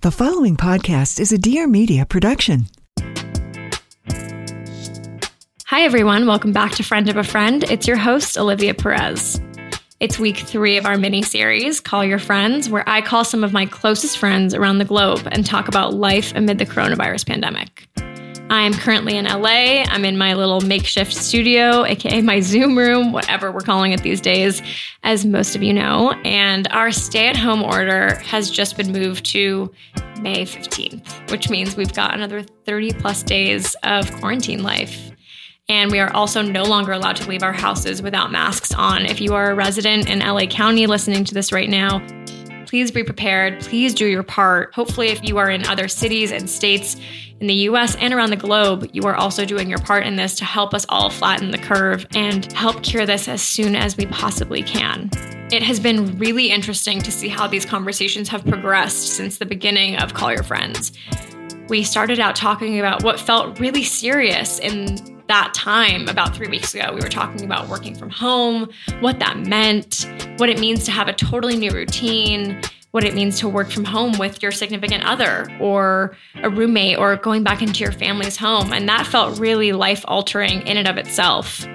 The following podcast is a Dear Media production. Hi, everyone. Welcome back to Friend of a Friend. It's your host, Olivia Perez. It's week three of our mini series, Call Your Friends, where I call some of my closest friends around the globe and talk about life amid the coronavirus pandemic. I'm currently in LA. I'm in my little makeshift studio, aka my Zoom room, whatever we're calling it these days, as most of you know. And our stay at home order has just been moved to May 15th, which means we've got another 30 plus days of quarantine life. And we are also no longer allowed to leave our houses without masks on. If you are a resident in LA County listening to this right now, please be prepared. Please do your part. Hopefully, if you are in other cities and states in the US and around the globe, you are also doing your part in this to help us all flatten the curve and help cure this as soon as we possibly can. It has been really interesting to see how these conversations have progressed since the beginning of Call Your Friends. We started out talking about what felt really serious in that time about three weeks ago. We were talking about working from home, what that meant, what it means to have a totally new routine, what it means to work from home with your significant other or a roommate or going back into your family's home. And that felt really life altering in and of itself.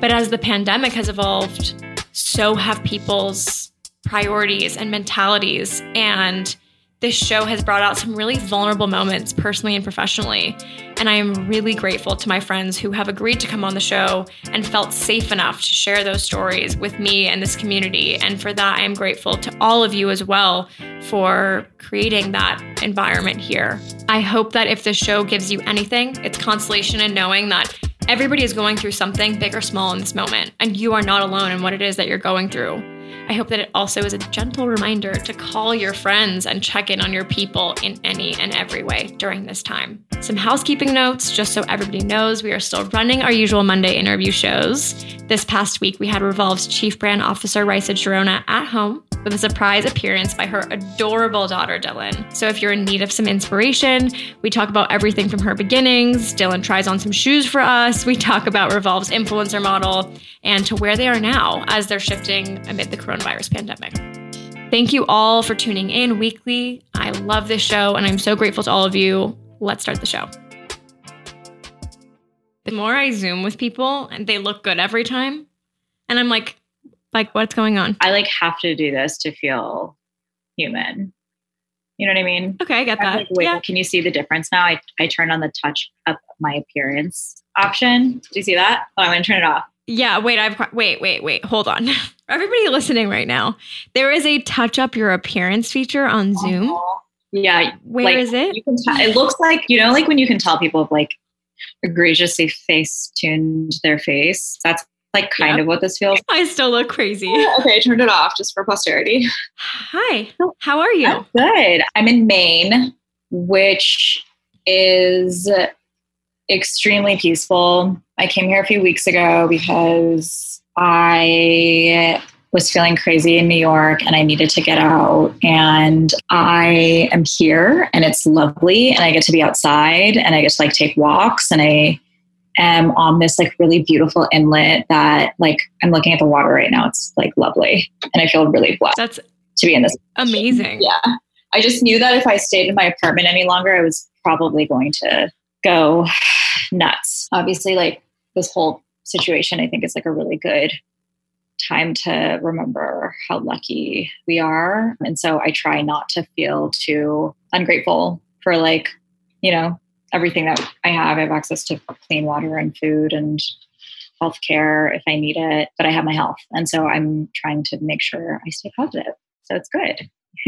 But as the pandemic has evolved, so have people's priorities and mentalities. And this show has brought out some really vulnerable moments personally and professionally. And I am really grateful to my friends who have agreed to come on the show and felt safe enough to share those stories with me and this community. And for that, I am grateful to all of you as well for creating that environment here. I hope that if this show gives you anything, it's consolation in knowing that everybody is going through something big or small in this moment, and you are not alone in what it is that you're going through. I hope that it also is a gentle reminder to call your friends and check in on your people in any and every way during this time. Some housekeeping notes, just so everybody knows, we are still running our usual Monday interview shows. This past week, we had Revolve's Chief Brand Officer, Raissa Gerona, at home with a surprise appearance by her adorable daughter, Dylan. So if you're in need of some inspiration, we talk about everything from her beginnings. Dylan tries on some shoes for us. We talk about Revolve's influencer model and to where they are now as they're shifting amid the coronavirus pandemic. Thank you all for tuning in weekly. I love this show and I'm so grateful to all of you. Let's start the show. The more I Zoom with people and they look good every time, and I'm like, like what's going on? I like have to do this to feel human. You know what I mean? Okay, I get that. Like, wait, yeah. can you see the difference now? I, I turned on the touch up my appearance option. Do you see that? Oh, I'm gonna turn it off. Yeah, wait, I've wait, wait, wait, hold on. Everybody listening right now, there is a touch up your appearance feature on Zoom. Oh, yeah. Where like, is it? You can tell it looks like, you know, like when you can tell people have like egregiously face tuned their face. That's like kind Yep. of what this feels I still look crazy. Oh, okay, I turned it off just for posterity. Hi, how are you? I'm good. I'm in Maine, which is extremely peaceful. I came here a few weeks ago because I was feeling crazy in New York and I needed to get out. And I am here and it's lovely and I get to be outside and I get to like take walks and I am on this like really beautiful inlet that like I'm looking at the water right now. It's like lovely. And I feel really blessed That's to be in this amazing. yeah. I just knew that if I stayed in my apartment any longer, I was probably going to go nuts. Obviously, like this whole situation, I think is like a really good time to remember how lucky we are. And so I try not to feel too ungrateful for like, you know, everything that I have. I have access to clean water and food and healthcare if I need it, but I have my health. And so I'm trying to make sure I stay positive. So it's good.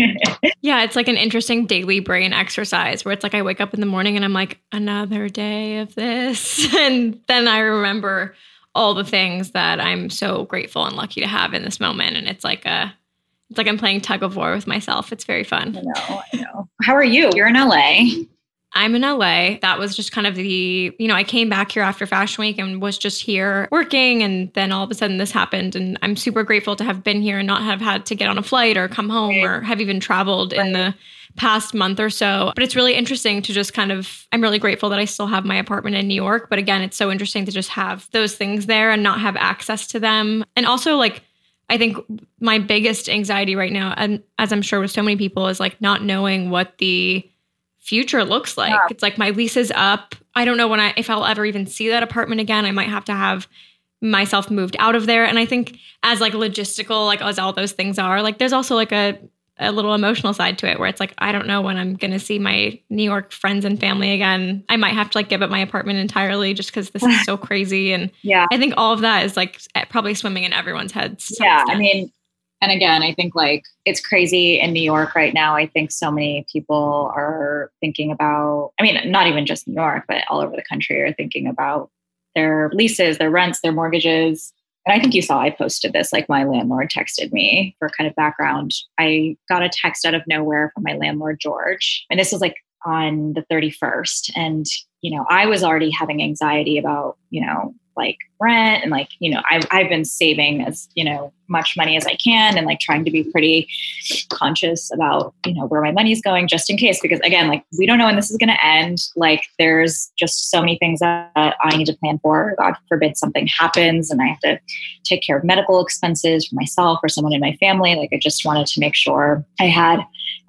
yeah, it's like an interesting daily brain exercise where it's like I wake up in the morning and I'm like, another day of this. And then I remember all the things that I'm so grateful and lucky to have in this moment. And it's like a it's like I'm playing tug of war with myself. It's very fun. I know, I know. How are you? You're in LA. I'm in LA. That was just kind of the, you know, I came back here after Fashion Week and was just here working. And then all of a sudden this happened. And I'm super grateful to have been here and not have had to get on a flight or come home right. or have even traveled right. in the past month or so. But it's really interesting to just kind of, I'm really grateful that I still have my apartment in New York. But again, it's so interesting to just have those things there and not have access to them. And also, like, I think my biggest anxiety right now, and as I'm sure with so many people, is like not knowing what the future looks like. Yeah. It's like my lease is up. I don't know when I if I'll ever even see that apartment again. I might have to have myself moved out of there. And I think as like logistical, like as all those things are, like there's also like a a little emotional side to it where it's like I don't know when I'm going to see my New York friends and family again. I might have to like give up my apartment entirely just cuz this is so crazy and yeah. I think all of that is like probably swimming in everyone's heads. Yeah, I mean and again, I think like it's crazy in New York right now. I think so many people are thinking about, I mean, not even just New York, but all over the country are thinking about their leases, their rents, their mortgages. And I think you saw I posted this, like my landlord texted me for kind of background. I got a text out of nowhere from my landlord, George. And this was like on the 31st. And, you know, I was already having anxiety about, you know, like rent and like you know I've, I've been saving as you know much money as i can and like trying to be pretty conscious about you know where my money's going just in case because again like we don't know when this is going to end. Like there's just so many things that i need to plan for. God forbid something happens and i have to take care of medical expenses for myself or someone in my family. Like i just wanted to make sure i had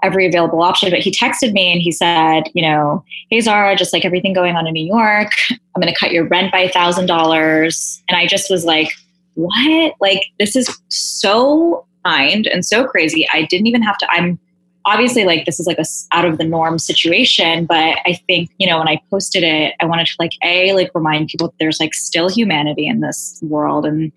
every available option. But he texted me and he said you know hey zara just like everything going on in new york i'm going to cut your rent by a thousand dollars and i just was like what? Like this is so kind and so crazy. I didn't even have to i'm obviously like this is like a out of the norm situation but i think you know when i posted it i wanted to like a like remind people that there's like still humanity in this world and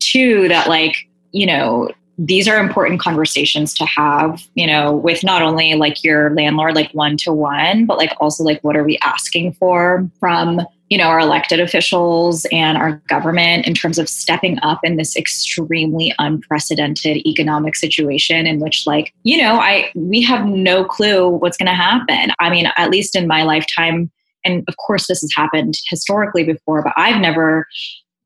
two that like you know these are important conversations to have you know with not only like your landlord like one to one but like also like what are we asking for from you know our elected officials and our government in terms of stepping up in this extremely unprecedented economic situation in which like you know i we have no clue what's going to happen. I mean at least in my lifetime and of course this has happened historically before but i've never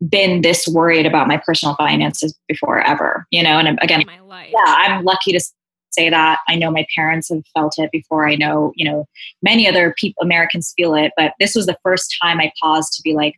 been this worried about my personal finances before ever you know? And again yeah i'm lucky to say that. I know my parents have felt it before. I know you know many other people americans feel it but this was the first time i paused to be like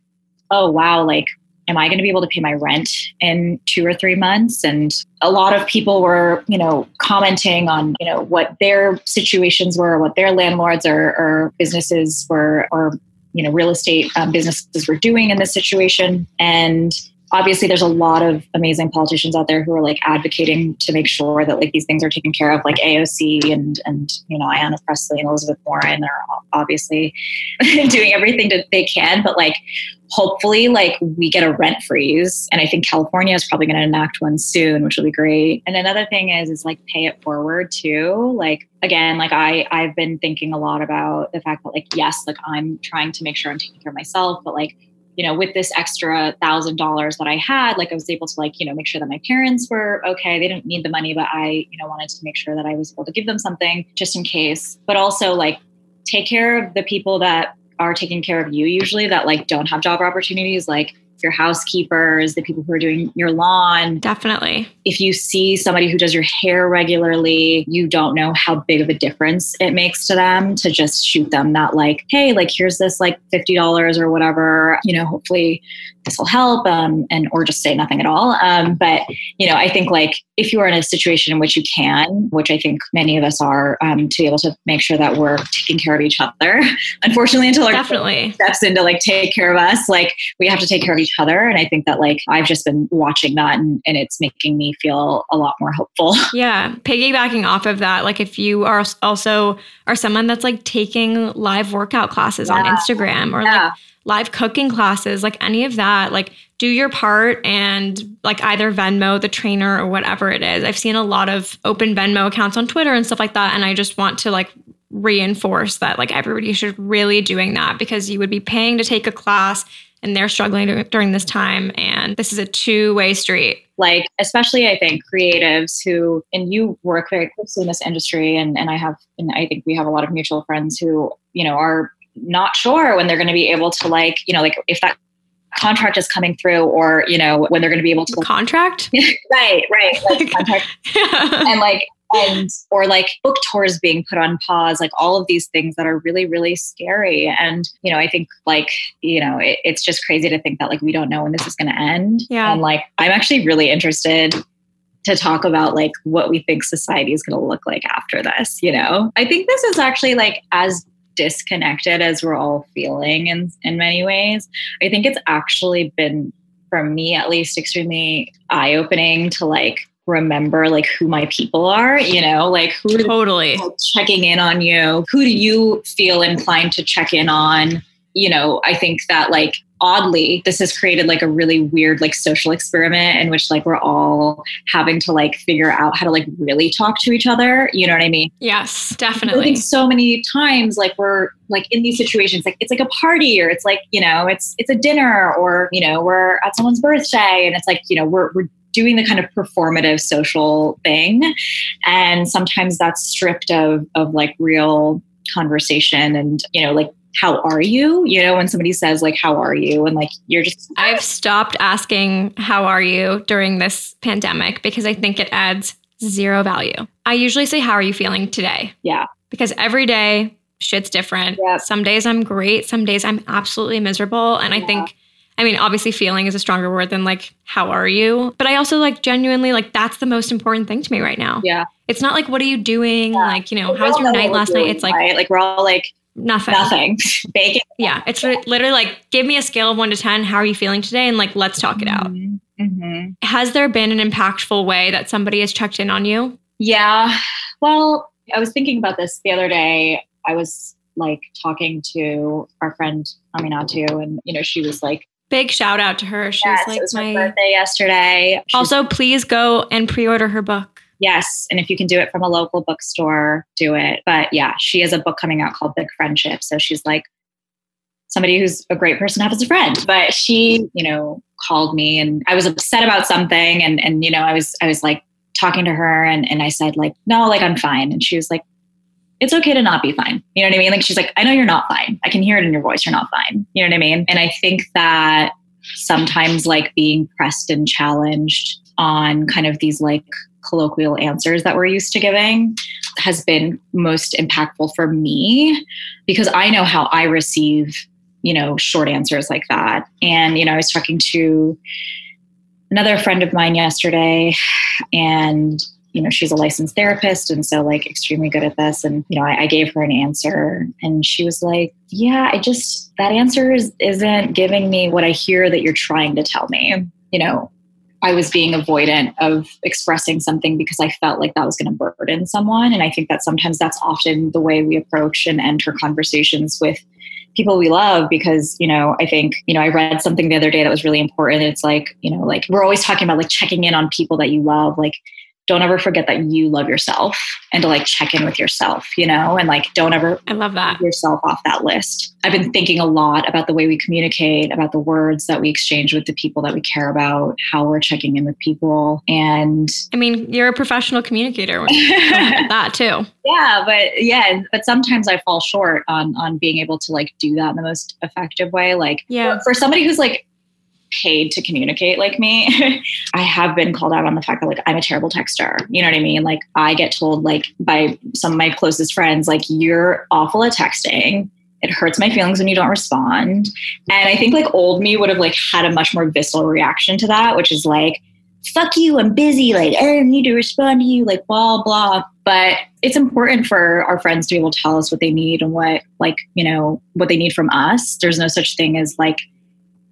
oh wow like am i going to be able to pay my rent in two or three months? And a lot of people were you know commenting on you know what their situations were what their landlords or, or businesses were or you know real estate um, businesses were doing in this situation. And obviously there's a lot of amazing politicians out there who are like advocating to make sure that like these things are taken care of like aoc and and you know ayanna pressley and elizabeth warren are obviously doing everything that they can but like hopefully like we get a rent freeze and i think california is probably going to enact one soon which will be great. And another thing is is like pay it forward too. Like again like i i've been thinking a lot about the fact that like yes like i'm trying to make sure i'm taking care of myself but like you know, with this extra thousand dollars that I had, like I was able to like, you know, make sure that my parents were okay. They didn't need the money, but I, you know, wanted to make sure that I was able to give them something just in case. But also like take care of the people that are taking care of you usually that like don't have job opportunities, like your housekeepers, the people who are doing your lawn. Definitely. If you see somebody who does your hair regularly, you don't know how big of a difference it makes to them to just shoot them that, like, hey, like, here's this like $50 or whatever. You know, hopefully this will help um, and or just say nothing at all um, but you know i think like if you are in a situation in which you can which i think many of us are um, to be able to make sure that we're taking care of each other unfortunately until our definitely steps into like take care of us like we have to take care of each each other. And I think that like I've just been watching that and, and it's making me feel a lot more hopeful. Yeah. Piggybacking off of that, like if you are also are someone that's like taking live workout classes yeah. on Instagram or yeah. like live cooking classes, like any of that, like do your part and like either Venmo the trainer or whatever it is. I've seen a lot of open Venmo accounts on Twitter and stuff like that. And I just want to like reinforce that like everybody should really doing that because you would be paying to take a class and they're struggling to, during this time and this is a two-way street. Like especially i think creatives who and you work very closely in this industry and, and i have and i think we have a lot of mutual friends who you know are not sure when they're going to be able to like you know like if that contract is coming through or you know when they're going to be able to contract? Right right like contract. And like and or like book tours being put on pause like all of these things that are really really scary. And you know i think like you know it, it's just crazy to think that like we don't know when this is going to end. Yeah. And like i'm actually really interested to talk about like what we think society is going to look like after this you know? I think this is actually like as disconnected as we're all feeling in in many ways. I think it's actually been for me at least extremely eye opening to like remember like who my people are, you know, like who totally checking in on you. Who do you feel inclined to check in on? You know, I think that like oddly this has created like a really weird like social experiment in which like we're all having to like figure out how to like really talk to each other you know what i mean yes definitely i think so many times like we're like in these situations like it's like a party or it's like you know it's it's a dinner or you know we're at someone's birthday and it's like you know we're we're doing the kind of performative social thing. And sometimes that's stripped of of like real conversation and you know like how are you? You know when somebody says like how are you? And like you're just i've stopped asking how are you? during this pandemic because i think it adds zero value. I usually say how are you feeling today? Yeah. Because every day shit's different. Yep. some days i'm great some days i'm absolutely miserable. And yeah. i think I mean, obviously, feeling is a stronger word than like, how are you? But I also like genuinely, like, that's the most important thing to me right now. Yeah. It's not like, what are you doing? Yeah. Like, you know, how was your night last doing, night? It's like, right? like, we're all like, nothing. Nothing. Baking. Yeah. It's literally like, give me a scale of one to 10. How are you feeling today? And like, let's talk it out. Mm-hmm. mm-hmm. Has there been an impactful way that somebody has checked in on you? Yeah. Well, I was thinking about this the other day. I was like talking to our friend Aminatou, and you know, she was like, Big shout out to her. She yes, was like it was my birthday yesterday. She's, also, please go and pre-order her book. Yes, and if you can do it from a local bookstore, do it. But yeah, she has a book coming out called Big Friendship. So she's like somebody who's a great person to have as a friend. But she, you know, called me and I was upset about something and and you know, I was I was like talking to her and and I said like, "No, like I'm fine." And she was like, it's okay to not be fine. You know what I mean? Like she's like, I know you're not fine. I can hear it in your voice. You're not fine. You know what I mean? And I think that sometimes like being pressed and challenged on kind of these like colloquial answers that we're used to giving has been most impactful for me because I know how I receive, you know, short answers like that. And, you know, I was talking to another friend of mine yesterday and you know she's a licensed therapist and so like extremely good at this. And you know I, I, gave her an answer and she was like yeah i just that answer is isn't giving me what i hear that you're trying to tell me. You know i was being avoidant of expressing something because i felt like that was going to burden someone. And i think that sometimes that's often the way we approach and enter conversations with people we love because you know i think you know i read something the other day that was really important. It's like you know like we're always talking about like checking in on people that you love. Like don't ever forget that you love yourself and to like check in with yourself, you know, and like don't ever I love that yourself off that list. I've been thinking a lot about the way we communicate, about the words that we exchange with the people that we care about, how we're checking in with people. And I mean, you're a professional communicator that too. Yeah, but yeah, but sometimes I fall short on on being able to like do that in the most effective way. Like yeah. for, for somebody who's like paid to communicate like me, I have been called out on the fact that like I'm a terrible texter. You know what I mean? Like I get told like by some of my closest friends, like you're awful at texting. It hurts my feelings when you don't respond. And I think like old me would have like had a much more visceral reaction to that, which is like, fuck you, I'm busy, like I don't need to respond to you, like blah blah. But it's important for our friends to be able to tell us what they need and what like, you know, what they need from us. There's no such thing as like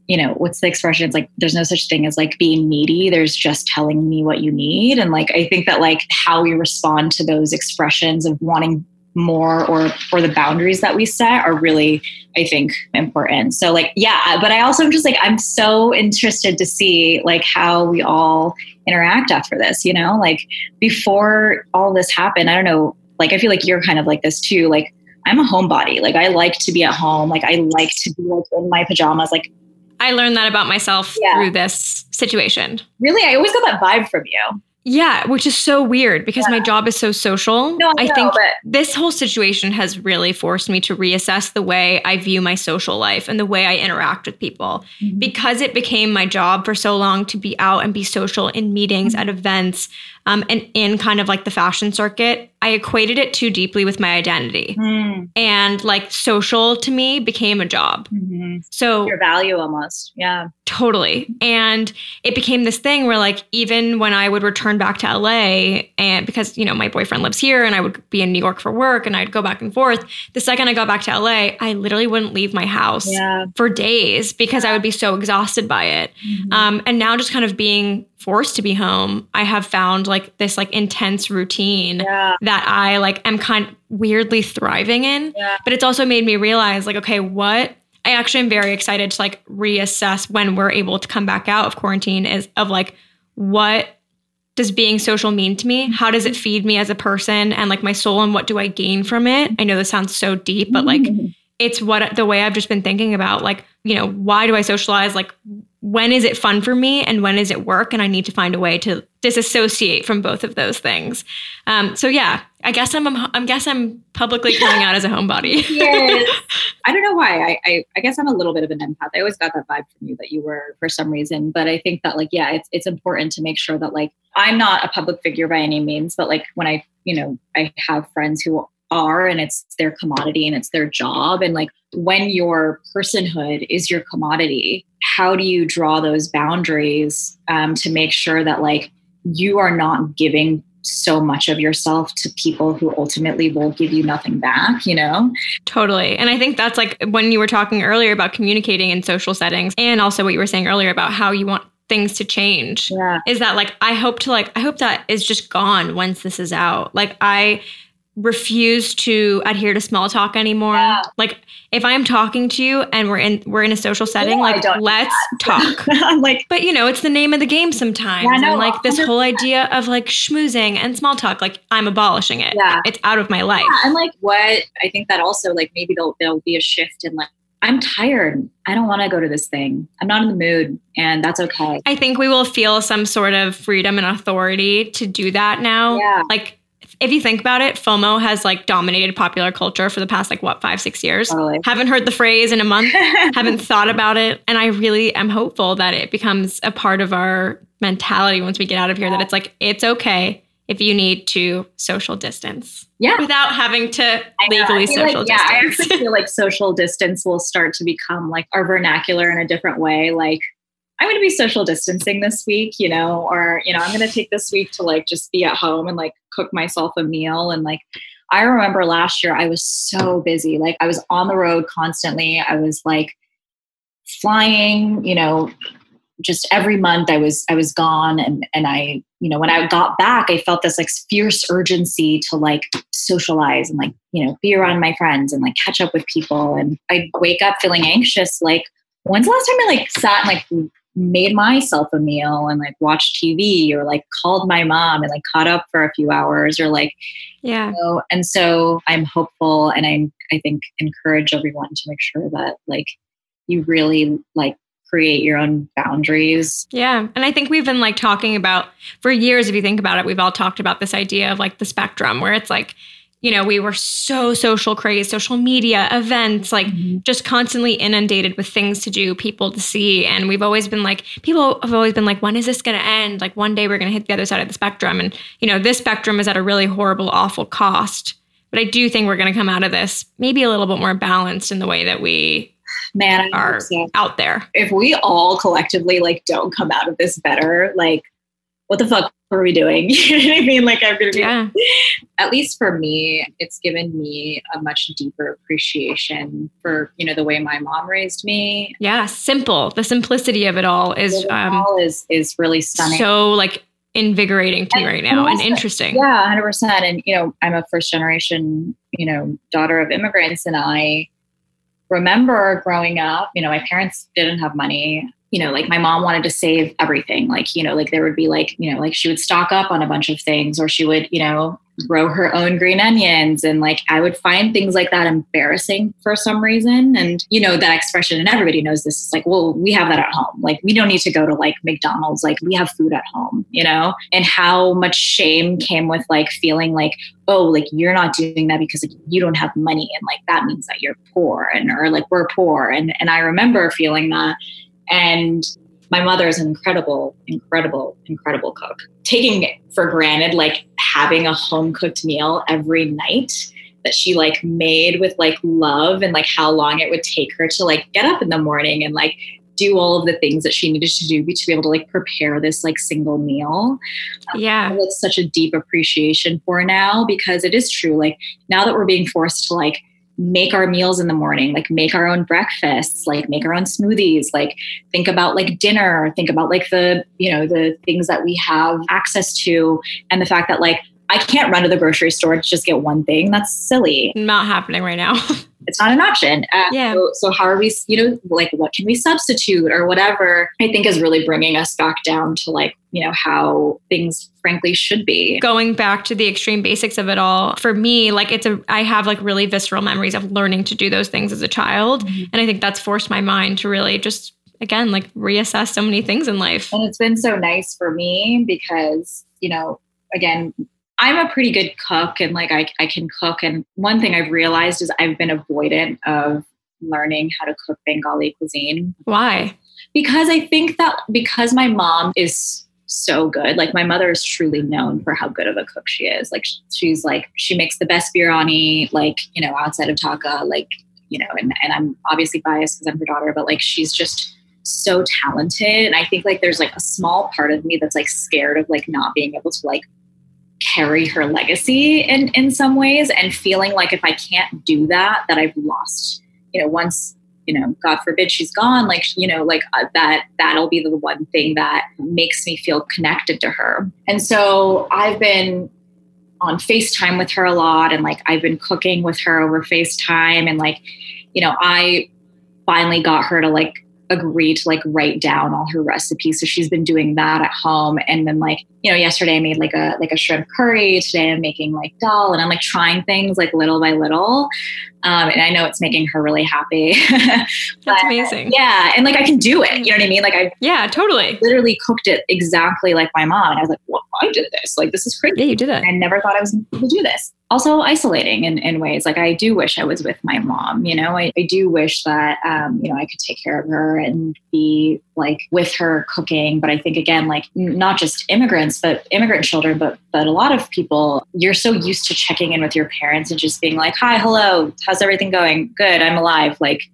you know, what's the expression? It's like there's no such thing as like being needy. There's just telling me what you need. And like I think that like how we respond to those expressions of wanting more or or the boundaries that we set are really i think important so like yeah uh, but i also am just like i'm so interested to see like how we all interact after this you know like before all this happened i don't know like i feel like you're kind of like this too like i'm a homebody like i like to be at home like i like to be like in my pajamas like I learned that about myself Yeah. through this situation. really i always got that vibe from you Yeah, which is so weird because my job is so social. no i, I know, think but this whole situation has really forced me to reassess the way I view my social life and the way I interact with people. Mm-hmm. Because it became my job for so long to be out and be social in meetings, Mm-hmm. at events, um, and in kind of like the fashion circuit, I equated it too deeply with my identity. Mm, And like social to me became a job. mhm. So your value almost yeah Totally. And it became this thing where, like, even when I would return back to LA, and because, you know, my boyfriend lives here and I would be in New York for work and I'd go back and forth, the second I got back to LA, I literally wouldn't leave my house yeah for days because I would be so exhausted by it. Um, and now, just kind of being forced to be home, I have found like this like intense routine yeah that I like am kind of weirdly thriving in. Yeah. But it's also made me realize like, okay, what I actually am very excited to like reassess when we're able to come back out of quarantine is of like what does being social mean to me? How does it mm-hmm. feed me as a person and like my soul and what do I gain from it? I know this sounds so deep, but like mm-hmm. it's what the way I've just been thinking about like, you know, why do I socialize? Like when is it fun for me and when is it work? And I need to find a way to disassociate from both of those things. Um, so yeah, I guess I'm, I'm guess I'm publicly coming out as a homebody. yes. I don't know why. I, I I guess I'm a little bit of an empath. I always got that vibe from you that you were for some reason. But I think that like yeah, it's it's important to make sure that like I'm not a public figure by any means, but like when I you know I have friends who are and it's their commodity and it's their job and like when your personhood is your commodity how do you draw those boundaries um, to make sure that like you are not giving so much of yourself to people who ultimately will give you nothing back you know Totally. And I think that's like when you were talking earlier about communicating in social settings and also what you were saying earlier about how you want things to change. Yeah. Is that like I hope to like I hope that is just gone once this is out. Like I refuse to adhere to small talk anymore. Yeah. Like if I'm talking to you and we're in we're in a social setting, No, like let's talk. Like, But you know, it's the name of the game sometimes. Yeah, know, and like this 100%. whole idea of like schmoozing and small talk, like I'm abolishing it. Yeah. It's out of my life. yeah, and like what I think that also like maybe there'll there'll be a shift in like I'm tired. I don't want to go to this thing. I'm not in the mood, and that's okay. I think we will feel some sort of freedom and authority to do that now. Yeah. Like if you think about it, FOMO has like dominated popular culture for the past like what, five, six years. Totally. Haven't heard the phrase in a month, haven't thought about it. And I really am hopeful that it becomes a part of our mentality once we get out of here that it's like, it's okay if you need to social distance Yeah. without having to legally feel like- social yeah, I actually feel like social distance will start to become like our vernacular in a different way. Like, I'm going to be social distancing this week, you know, or, you know, I'm going to take this week to like just be at home and like cook myself a meal. And like, I remember last year I was so busy. Like, I was on the road constantly. I was like flying, you know, just every month I was I was gone and and I you know when I got back I felt this like fierce urgency to like socialize and like you know be around my friends and like catch up with people and I wake up feeling anxious like when's the last time I like sat and like made myself a meal and like watched TV or like called my mom and like caught up for a few hours or like yeah. you know, and so I'm hopeful and I'm I think encourage everyone to make sure that like you really like create your own boundaries. Yeah. And I think we've been like talking about for years, if you think about it, we've all talked about this idea of like the spectrum where it's like, you know, we were so social crazed, social media, events, like mm-hmm. just constantly inundated with things to do, people to see. And we've always been like, people have always been like, when is this going to end? Like one day we're going to hit the other side of the spectrum. And, you know, this spectrum is at a really horrible, awful cost. But I do think we're going to come out of this maybe a little bit more balanced in the way that we Man, I are so. out there. if we all collectively like don't come out of this better, like what the fuck what are we doing? you know what I mean? Like I'm gonna be Yeah. at least for me, it's given me a much deeper appreciation for, you know, the way my mom raised me. Yeah. Simple. The simplicity of it all is um, Hall is is really stunning. so like invigorating to me right now and and interesting. Yeah, hundred percent. And you know, I'm a first generation, you know, daughter of immigrants, and I remember growing up. You know, my parents didn't have money. You know, like my mom wanted to save everything. Like, you know, like there would be like, you know, like she would stock up on a bunch of things, or she would, you know, grow her own green onions, and like I would find things like that embarrassing for some reason. And you know, that expression, and everybody knows this. It's like, well, we have that at home. Like, we don't need to go to like McDonald's. Like, we have food at home. You know, and how much shame came with like feeling like oh like you're not doing that because like, you don't have money and like that means that you're poor and or like we're poor and and i remember feeling that and my mother is an incredible incredible incredible cook taking for granted like having a home cooked meal every night that she like made with like love and like how long it would take her to like get up in the morning and like do all of the things that she needed to do to be able to like prepare this like single meal um, Yeah. with such a deep appreciation for now because it is true. Like now that we're being forced to like make our meals in the morning, like make our own breakfasts, like make our own smoothies, like think about like dinner, think about like the, you know, the things that we have access to. And the fact that like I can't run to the grocery store to just get one thing. That's silly. Not happening right now. It's not an option. Uh, Yeah. So, so how are we, you know, like what can we substitute or whatever, I think is really bringing us back down to like, you know, how things frankly should be. Going back to the extreme basics of it all, for me, like it's a, I have like really visceral memories of learning to do those things as a child. Mhm. And I think that's forced my mind to really just, again, like reassess so many things in life. And it's been so nice for me because, you know, again, I'm a pretty good cook and like I, I can cook. And one thing I've realized is I've been avoidant of learning how to cook Bengali cuisine Why? because I think that because my mom is so good, like my mother is truly known for how good of a cook she is. Like she's like, she makes the best biryani, like, you know, outside of Dhaka, like, you know, and, and I'm obviously biased because I'm her daughter, but like she's just so talented. And I think like there's like a small part of me that's like scared of like not being able to like carry her legacy in in some ways and feeling like if I can't do that, that I've lost, you know, once you know, God forbid she's gone, like, you know, like uh, that, that'll be the one thing that makes me feel connected to her. And so I've been on FaceTime with her a lot and like I've been cooking with her over FaceTime and like, you know, I finally got her to like agree to like write down all her recipes. So she's been doing that at home. And then like, you know, yesterday I made like a like a shrimp curry. Today I'm making like dal and I'm like trying things like little by little. Um, and I know it's making her really happy. That's amazing. Yeah. And like I can do it. You know what I mean? Like I Yeah, totally. literally cooked it exactly like my mom. And I was like, well, I did this. Like this is crazy. Yeah, you did it. I never thought I was able to do this. Also, isolating in, in ways like I do wish I was with my mom. You know, I, I do wish that um, you know I could take care of her and be like with her cooking. But I think again, like not just immigrants, but immigrant children, but but a lot of people. You're so used to checking in with your parents and just being like, "Hi, hello, how's everything going? Good, I'm alive." Like,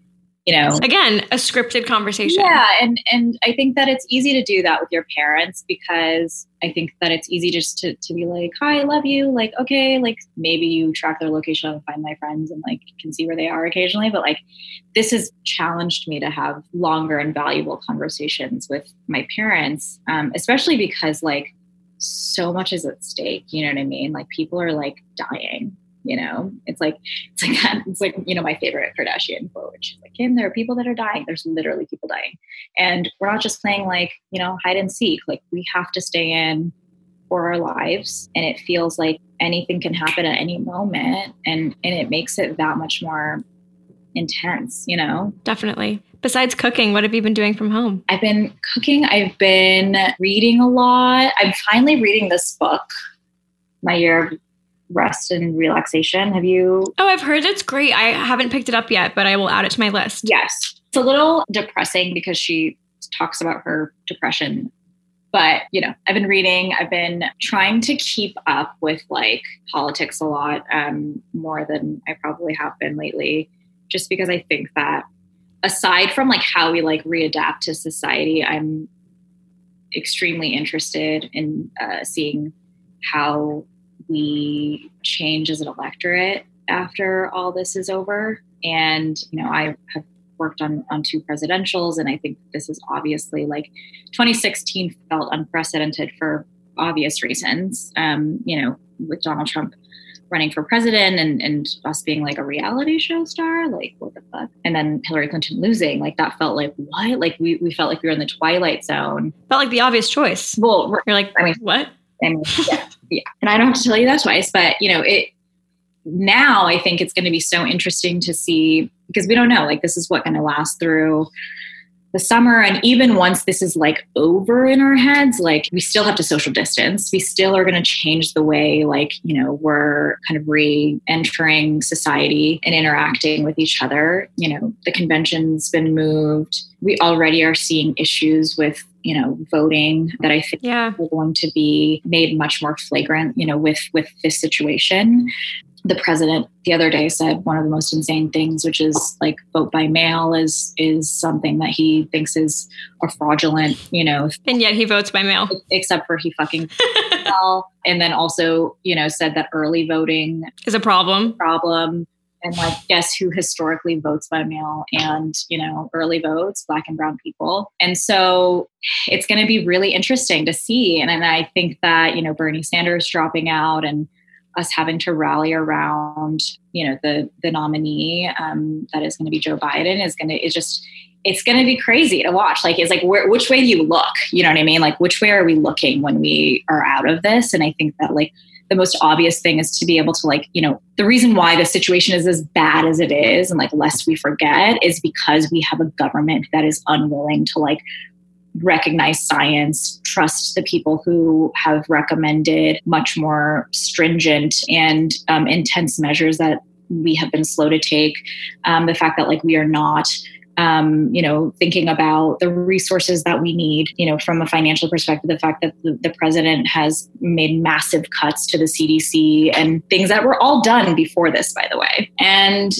you know, Again, a scripted conversation. yeah, and and I think that it's easy to do that with your parents because I think that it's easy just to to be like, "Hi, I love you." Like, okay, like maybe you track their location and find my friends and like can see where they are occasionally, but like this has challenged me to have longer and valuable conversations with my parents, um, especially because like so much is at stake. You know what I mean? Like people are like dying. You know, it's like it's like it's like you know my favorite Kardashian quote. which is like, "Kim, there are people that are dying. There's literally people dying, and we're not just playing like you know hide and seek. Like we have to stay in for our lives, and it feels like anything can happen at any moment, and and it makes it that much more intense. You know, Definitely. Besides cooking, what have you been doing from home? I've been cooking. I've been reading a lot. I'm finally reading this book, My Year of Rest and Relaxation. Have you Oh, I've heard it's great. I haven't picked it up yet, but I will add it to my list. Yes. It's a little depressing because she talks about her depression. But, you know, I've been reading, I've been trying to keep up with like politics a lot um, more than I probably have been lately, just because I think that aside from like how we like readapt to society, I'm extremely interested in uh, seeing how we change as an electorate after all this is over. And, you know, I have worked on, on two presidentials, and I think this is obviously like 2016 felt unprecedented for obvious reasons. Um, you know, with Donald Trump running for president and, and us being like a reality show star, like what the fuck? And then Hillary Clinton losing, like that felt like what? Like we, we felt like we were in the twilight zone. Felt like the obvious choice. Well, You're like, I mean, what? and yeah, yeah. And I don't have to tell you that twice, but you know, it now I think it's going to be so interesting to see because we don't know, like this is what going to last through the summer. And even once this is like over in our heads like we still have to social distance. We still are going to change the way like you know we're kind of re-entering society and interacting with each other. You know the convention's been moved. We already are seeing issues with you know voting that i think Yeah. are going to be made much more flagrant you know with with this situation the president the other day said one of the most insane things which is like vote by mail is is something that he thinks is a fraudulent you know And yet he votes by mail. except for he fucking well and then also you know said that early voting Is a problem. problem and like guess who historically votes by mail and you know early votes black and brown people. And so it's going to be really interesting to see. And, i think that you know bernie sanders dropping out and us having to rally around you know the the nominee um, that is going to be joe biden is going to is just it's going to be crazy to watch. Like it's like where, which way do you look? You know what i mean? Like which way are we looking when we are out of this? And i think that like the most obvious thing is to be able to like you know the reason why the situation is as bad as it is and like lest we forget is because we have a government that is unwilling to like recognize science trust the people who have recommended much more stringent and um, intense measures that we have been slow to take. Um, the fact that like we are not um, you know, thinking about the resources that we need, you know, from a financial perspective, the fact that the, the, president has made massive cuts to the CDC and things that were all done before this, by the way. And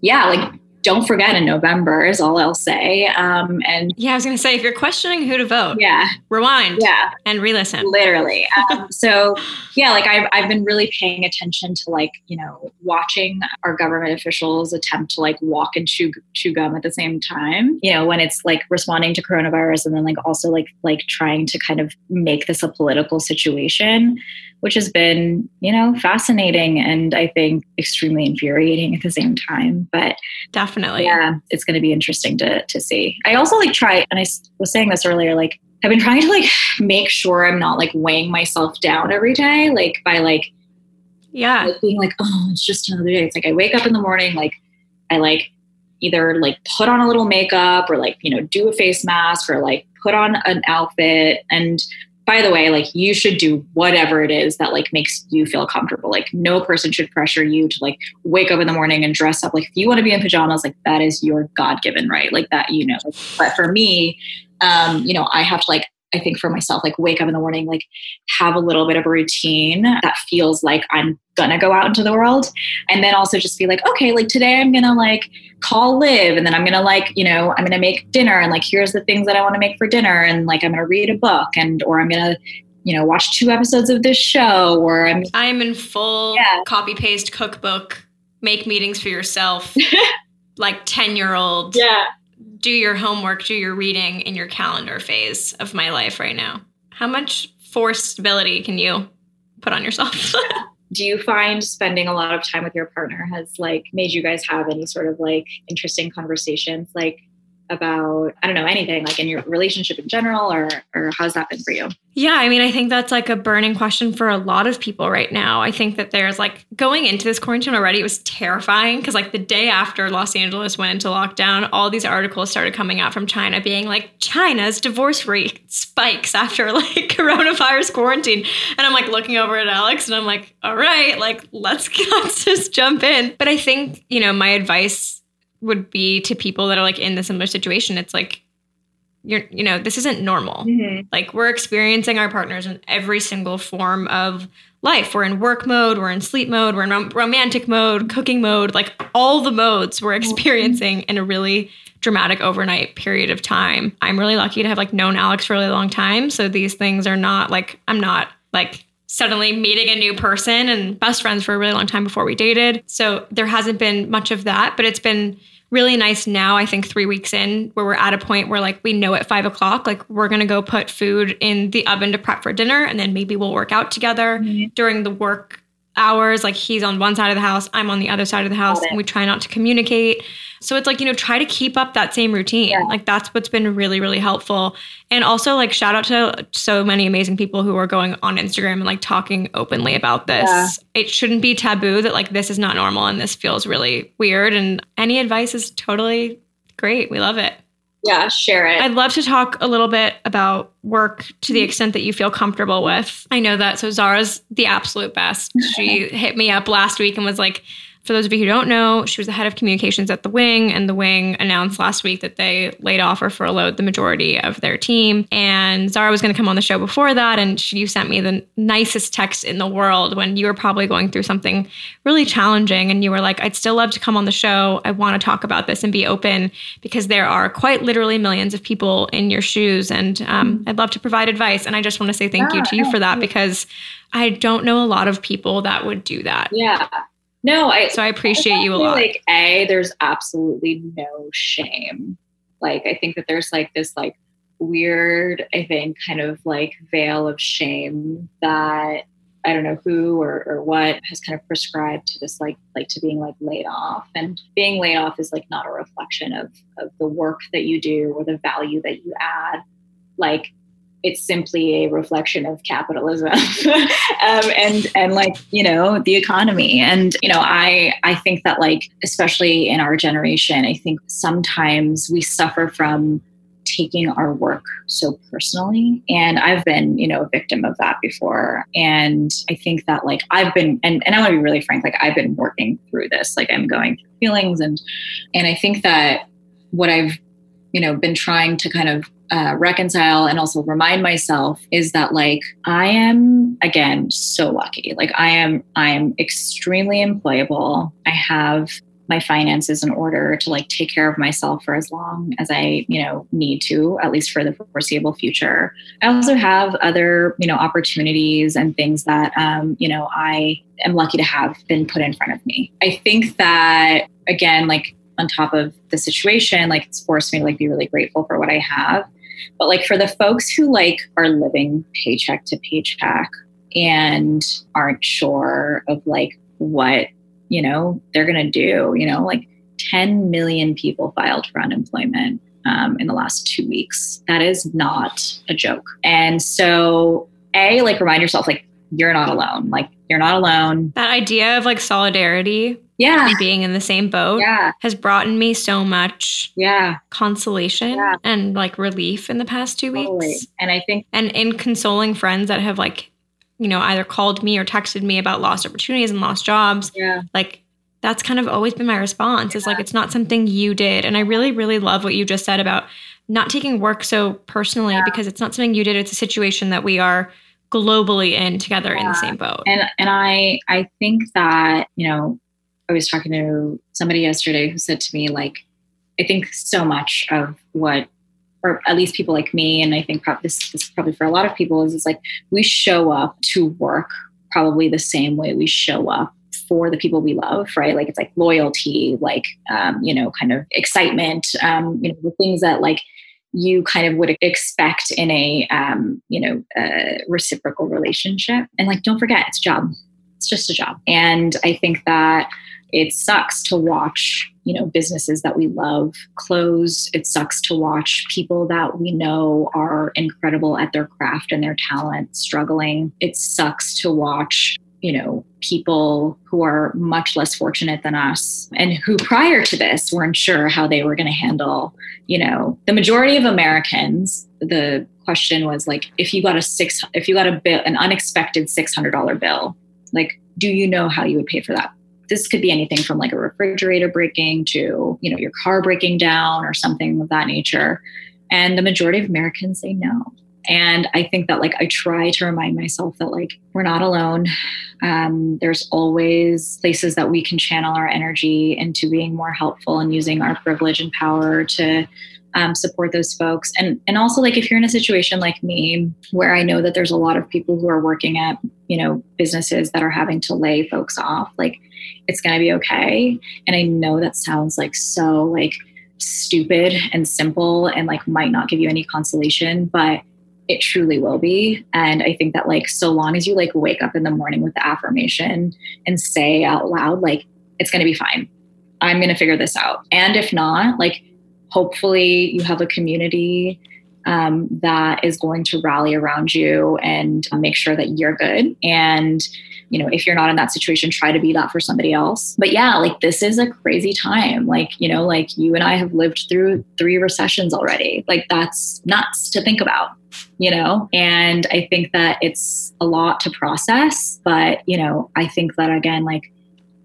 yeah, like don't forget in November is all I'll say. Um, and Yeah, I was going to say, if you're questioning who to vote, yeah, rewind yeah, and re-listen. literally. Um, so yeah, like I've, I've been really paying attention to like, you know, watching our government officials attempt to like walk and chew, chew gum at the same time, you know, when it's like responding to coronavirus and then like also like, like trying to kind of make this a political situation, which has been, you know, fascinating and I think extremely infuriating at the same time. But Definitely. Yeah, it's going to be interesting to to see. I also like try, and I was saying this earlier, like I've been trying to like make sure I'm not like weighing myself down every day, like by like Yeah. like being like, oh, it's just another day. It's like I wake up in the morning, like I like either like put on a little makeup or like you know do a face mask or like put on an outfit and by the way like you should do whatever it is that like makes you feel comfortable. Like no person should pressure you to like wake up in the morning and dress up. Like if you want to be in pajamas like that is your god-given right like that you know. But for me um you know i have to like I think for myself, like wake up in the morning, like have a little bit of a routine that feels like I'm gonna go out into the world. And then also just be like, okay, like today I'm gonna like call live and then I'm gonna like, you know, I'm gonna make dinner and like here's the things that I wanna make for dinner and like I'm gonna read a book and or I'm gonna, you know, watch two episodes of this show or I'm I'm in full Yeah. copy paste cookbook, make meetings for yourself, like 10 year old, yeah. Do your homework, do your reading in your calendar phase of my life right now. How much forced stability can you put on yourself? Do you find spending a lot of time with your partner has like made you guys have any sort of like interesting conversations like about I don't know anything like in your relationship in general or or how's that been for you? Yeah, I mean, I think that's like a burning question for a lot of people right now. I think that there's like going into this quarantine already, it was terrifying because, like, the day after Los Angeles went into lockdown, all these articles started coming out from China being like, China's divorce rate spikes after like coronavirus quarantine. And I'm like looking over at Alex and I'm like, all right, like, let's, let's just jump in. But I think, you know, my advice would be to people that are like in the similar situation. It's like, you're, you know, this isn't normal. Mm-hmm. Like we're experiencing our partners in every single form of life. We're in work mode, we're in sleep mode, we're in rom- romantic mode, cooking mode, like all the modes we're mm-hmm. experiencing in a really dramatic overnight period of time. I'm really lucky to have like known Alex for a really long time. So these things are not like, I'm not like suddenly meeting a new person and best friends for a really long time before we dated. So there hasn't been much of that, but it's been really nice now, I think three weeks in, where we're at a point where like we know at five o'clock, like we're gonna go put food in the oven to prep for dinner, and then maybe we'll work out together mm-hmm. during the work hours. Like he's on one side of the house, I'm on the other side of the house, and we try not to communicate. So it's like, you know, try to keep up that same routine. Yeah. Like that's what's been really, really helpful. And also like shout out to so many amazing people who are going on Instagram and like talking openly about this. Yeah. It shouldn't be taboo that like this is not normal and this feels really weird. And any advice is totally great. We love it. Yeah, share it. I'd love to talk a little bit about work to the mm-hmm. extent that you feel comfortable with. I know that. So Zara's the absolute best. She hit me up last week and was like, for those of you who don't know, she was the head of communications at the Wing, and the Wing announced last week that they laid off or furloughed the majority of their team. And Zara was going to come on the show before that, and she, you sent me the nicest text in the world when you were probably going through something really challenging, and you were like, "I'd still love to come on the show. I want to talk about this and be open because there are quite literally millions of people in your shoes, and um, mm-hmm. I'd love to provide advice." And I just want to say thank yeah, you to you for that because I don't know a lot of people that would do that. Yeah. No, I so I appreciate I you a lot. Like a, there's absolutely no shame. Like I think that there's like this like weird, I think, kind of like veil of shame that I don't know who or, or what has kind of prescribed to this like like to being like laid off. And being laid off is like not a reflection of of the work that you do or the value that you add. Like it's simply a reflection of capitalism. Um, and and like you know the economy. And you know i i think that like especially in our generation i think sometimes we suffer from taking our work so personally. And i've been you know a victim of that before. And i think that like i've been and, and i want to be really frank like i've been working through this. Like i'm going through feelings. And and i think that what i've you know been trying to kind of uh, reconcile and also remind myself is that like i am again so lucky. Like i am i am extremely employable. I have my finances in order to like take care of myself for as long as i you know need to at least for the foreseeable future. I also have other you know opportunities and things that um, you know i am lucky to have been put in front of me. I think that again like on top of the situation like it's forced me to like be really grateful for what i have but like for the folks who like are living paycheck to paycheck and aren't sure of like what, you know, they're going to do, you know, like 10 million people filed for unemployment um, in the last two weeks. That is not a joke. And so, A, like remind yourself, like, you're not alone. Like, you're not alone. That idea of like solidarity yeah being in the same boat yeah. has brought me so much yeah consolation yeah. and like relief in the past two weeks totally. and i think and in consoling friends that have like you know either called me or texted me about lost opportunities and lost jobs yeah like that's kind of always been my response yeah. is like it's not something you did and i really really love what you just said about not taking work so personally yeah. because it's not something you did it's a situation that we are globally in together yeah. in the same boat and and i i think that you know I was talking to somebody yesterday who said to me, like, I think so much of what, or at least people like me, and I think probably this, this is probably for a lot of people, is it's like we show up to work probably the same way we show up for the people we love, right? Like it's like loyalty, like um, you know, kind of excitement, um, you know, the things that like you kind of would expect in a um, you know a reciprocal relationship. And like, don't forget, it's a job. It's just a job. And I think that it sucks to watch you know businesses that we love close. It sucks to watch people that we know are incredible at their craft and their talent struggling. It sucks to watch you know people who are much less fortunate than us and who prior to this weren't sure how they were going to handle you know the majority of americans. The question was like if you got a six if you got a bill an unexpected $600 bill like do you know how you would pay for that? This could be anything from like a refrigerator breaking to you know your car breaking down or something of that nature. And the majority of americans say no And I think that like I try to remind myself that like we're not alone. Um, there's always places that we can channel our energy into being more helpful and using our privilege and power to um, support those folks. And and also like if you're in a situation like me where I know that there's a lot of people who are working at you know businesses that are having to lay folks off, like it's going to be okay. And I know that sounds like so like stupid and simple and like might not give you any consolation, but it truly will be. And I think that like so long as you like wake up in the morning with the affirmation and say out loud, like, it's gonna be fine. I'm gonna figure this out. And if not, like hopefully you have a community um, that is going to rally around you and make sure that you're good. And, you know, if you're not in that situation, try to be that for somebody else. But yeah, like this is a crazy time. Like, you know, like you and I have lived through three recessions already. Like that's nuts to think about, you know? And I think that it's a lot to process. But, you know, I think that again, like,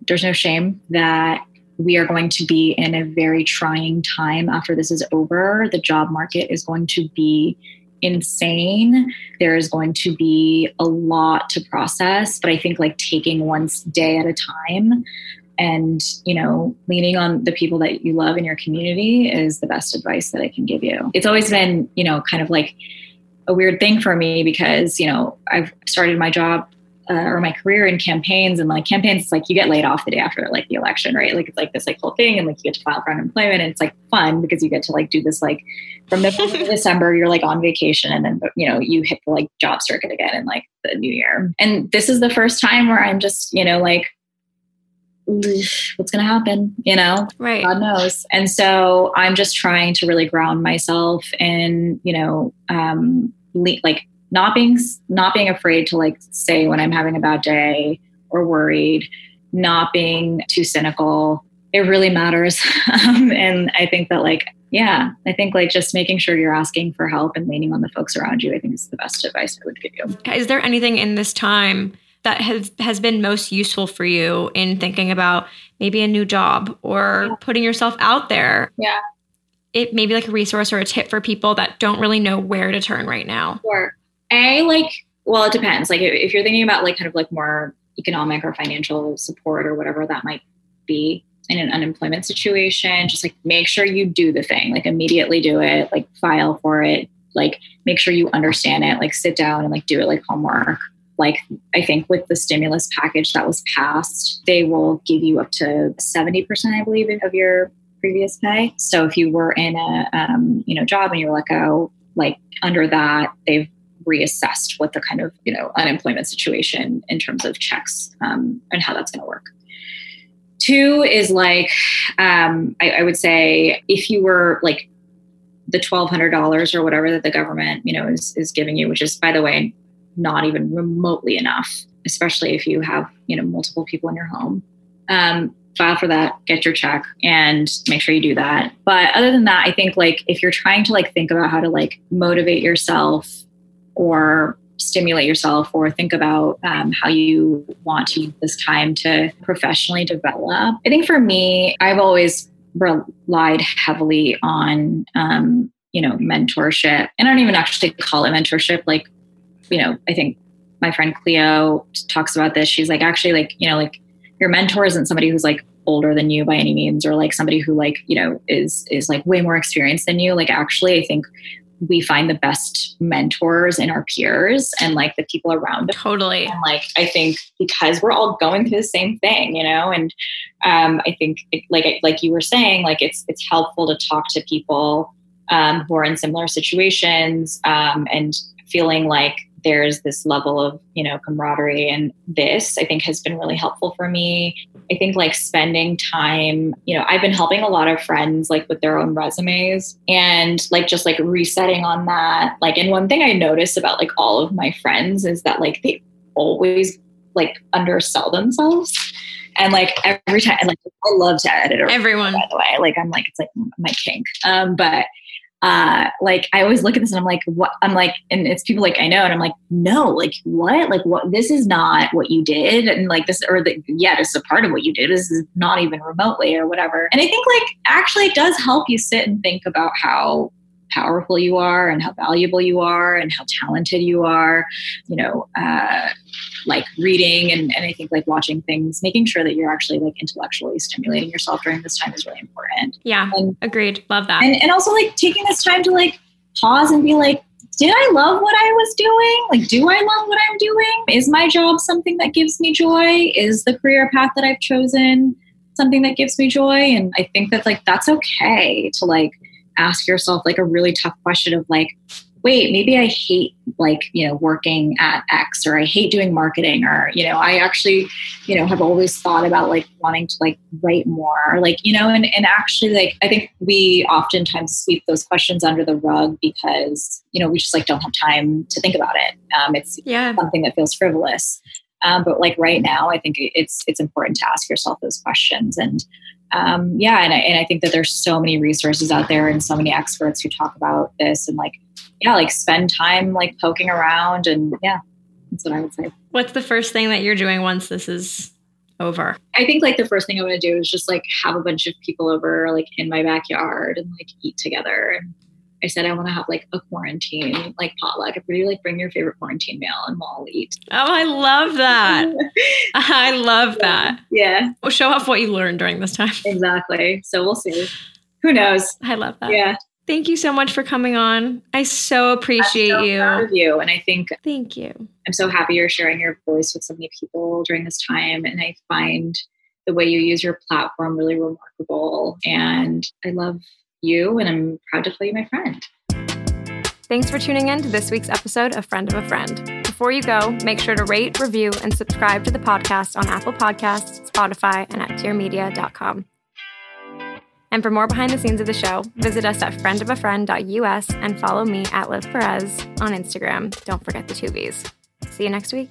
there's no shame that we are going to be in a very trying time after this is over. The job market is going to be insane. There is going to be a lot to process, but I think like taking one day at a time and, you know, leaning on the people that you love in your community is the best advice that I can give you. It's always been, you know, kind of like a weird thing for me because, you know, I've started my job uh, or my career in campaigns and like campaigns, it's like you get laid off the day after like the election, right? Like it's like this like whole thing, and like you get to file for unemployment, and it's like fun because you get to like do this like from the December, you're like on vacation, and then you know you hit the like job circuit again in like the new year. And this is the first time where I'm just you know like what's going to happen you know right god knows and so i'm just trying to really ground myself and you know um le- like not being not being afraid to like say when i'm having a bad day or worried not being too cynical. It really matters. Um, and i think that like yeah i think like just making sure you're asking for help and leaning on the folks around you i think is the best advice i would give you. Is there anything in this time that has has been most useful for you in thinking about maybe a new job or yeah. putting yourself out there? Yeah. It may be like a resource or a tip for people that don't really know where to turn right now? Sure a like well it depends. Like if, you're thinking about like kind of like more economic or financial support or whatever that might be in an unemployment situation just like make sure you do the thing. Like immediately do it. Like file for it. Like make sure you understand it. Like sit down and like do it like homework. Like i think with the stimulus package that was passed they will give you up to 70% i believe of your previous pay. So if you were in a um, you know job and you were let go like under that they've reassessed what the kind of you know unemployment situation in terms of checks um, and how that's going to work. Two is like um, I, I would say if you were like the $1200 or whatever that the government you know is, is giving you which is by the way not even remotely enough especially if you have you know multiple people in your home um, file for that get your check and make sure you do that. But other than that i think like if you're trying to like think about how to like motivate yourself or stimulate yourself or think about um, how you want to use this time to professionally develop. I think for me, I've always relied heavily on, um, you know, mentorship. And I don't even actually call it mentorship. Like, you know, I think my friend Cleo talks about this. She's like, actually, like, you know, like your mentor isn't somebody who's like older than you by any means or like somebody who like you know is is like way more experienced than you like actually i think we find the best mentors in our peers and like the people around us. Totally. And like I think because we're all going through the same thing, you know, and um, I think it, like like you were saying, like it's it's helpful to talk to people um, who are in similar situations um, and feeling like there's this level of you know camaraderie and this i think has been really helpful for me. I think like spending time you know i've been helping a lot of friends like with their own resumes and like just like resetting on that. Like and one thing i notice about like all of my friends is that like they always like undersell themselves. And like every time and like i love to edit everyone. by the way. Like i'm like it's like my kink. Um but uh, like I always look at this and I'm like, what? I'm like, and it's people like I know, and I'm like, no, like what? Like what? This is not what you did, and like this, or the, yeah, this is a part of what you did. This is not even remotely or whatever. And I think like actually it does help you sit and think about how powerful you are and how valuable you are and how talented you are you know uh, like reading and, and i think like watching things making sure that you're actually like intellectually stimulating yourself during this time is really important yeah and, agreed love that and, and also like taking this time to like pause and be like did I love what I was doing? Like, do I love what I'm doing? Is my job something that gives me joy? Is the career path that I've chosen something that gives me joy? And I think that, like, that's okay to, like, ask yourself, like, a really tough question of, like, wait, maybe I hate like, you know, working at X or I hate doing marketing or, you know, I actually, you know, have always thought about like wanting to like write more, or like, you know, and, and actually like I think we oftentimes sweep those questions under the rug because, you know, we just like don't have time to think about it. Um, it's yeah. something that feels frivolous. Um, but like right now, I think it's it's important to ask yourself those questions and um, yeah, and I, and I think that there's so many resources out there and so many experts who talk about this and like yeah, like spend time like poking around and yeah, that's what I would say. What's the first thing that you're doing once this is over? I think like the first thing I'm gonna do is just like have a bunch of people over like in my backyard and like eat together. And I said I want to have like a quarantine like potluck. If you like bring your favorite quarantine meal and we'll all eat. Oh, I love that. I love that. Yeah. Well, show off what you learned during this time. Exactly. So we'll see. Who knows? I love that. Yeah. Thank you so much for coming on. I so appreciate so you. You. And I think Thank you. I'm so happy you're sharing your voice with so many people during this time. And I find the way you use your platform really remarkable. And I love you and I'm proud to call you my friend. Thanks for tuning in to this week's episode of Friend of a Friend. Before you go, make sure to rate, review, and subscribe to the podcast on Apple Podcasts, Spotify, and at dearmedia.com. And for more behind the scenes of the show, visit us at friendofafriend.us and follow me at Liv Perez on Instagram. Don't forget the two V's. See you next week.